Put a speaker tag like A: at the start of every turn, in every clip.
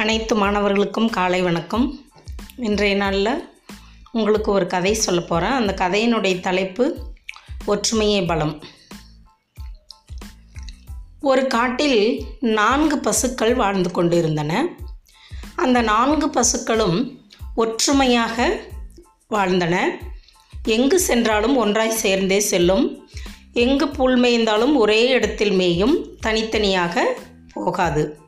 A: அனைத்து மாணவர்களுக்கும் காலை வணக்கம். இன்றைய நாளில் உங்களுக்கு ஒரு கதை சொல்ல போகிறேன் அந்த கதையினுடைய தலைப்பு ஒற்றுமையே பலம். ஒரு காட்டில் நான்கு பசுக்கள் வாழ்ந்து கொண்டிருந்தன. அந்த நான்கு பசுக்களும் ஒற்றுமையாக வாழ்ந்தன. எங்கு சென்றாலும் ஒன்றாய் சேர்ந்தே செல்லும். எங்கு புல் மேய்ந்தாலும் ஒரே இடத்தில் மேயும். தனித்தனியாக போகாது.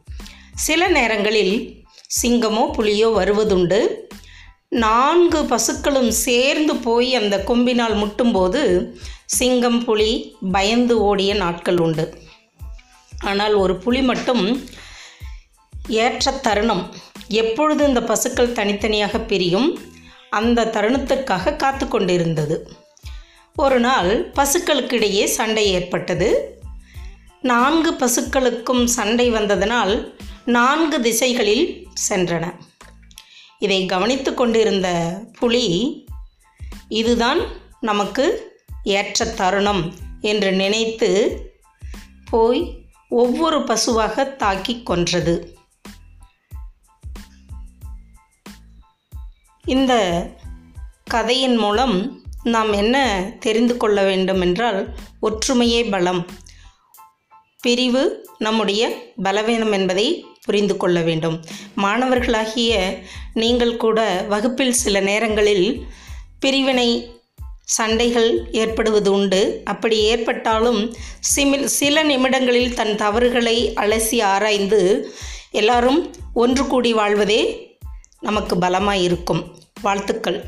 A: சில நேரங்களில் சிங்கமோ புலியோ வருவதுண்டு. நான்கு பசுக்களும் சேர்ந்து போய் அந்த கொம்பினால் முட்டும்போது சிங்கம் புலி பயந்து ஓடிய நாட்கள் உண்டு. ஆனால் ஒரு புலி மட்டும் ஏற்ற தருணம். எப்பொழுது இந்த பசுக்கள் தனித்தனியாக பிரியும் அந்த தருணத்திற்காக காத்து கொண்டிருந்தது. ஒரு நாள் பசுக்களுக்கிடையே சண்டை ஏற்பட்டது. நான்கு பசுக்களுக்கும் சண்டை வந்ததனால் நான்கு திசைகளில் சென்றன. இதை கவனித்து கொண்டிருந்த புலி இதுதான் நமக்கு ஏற்ற தருணம் என்று நினைத்து போய் ஒவ்வொரு பசுவாக தாக்கி கொன்றது. இந்த கதையின் மூலம் நாம் என்ன தெரிந்து கொள்ள வேண்டும் என்றால் ஒற்றுமையே பலம். பிரிவு நம்முடைய பலவீனம் என்பதை புரிந்து கொள்ள வேண்டும். மாணவர்களாகிய நீங்கள் கூட வகுப்பில் சில நேரங்களில் பிரிவினை சண்டைகள் ஏற்படுவது உண்டு. அப்படி ஏற்பட்டாலும் சிமில் சில நிமிடங்களில் தன் தவறுகளை அலசி ஆராய்ந்து எல்லாரும் ஒன்று கூடி வாழ்வதே நமக்கு பலமாக இருக்கும் வாழ்த்துக்கள்.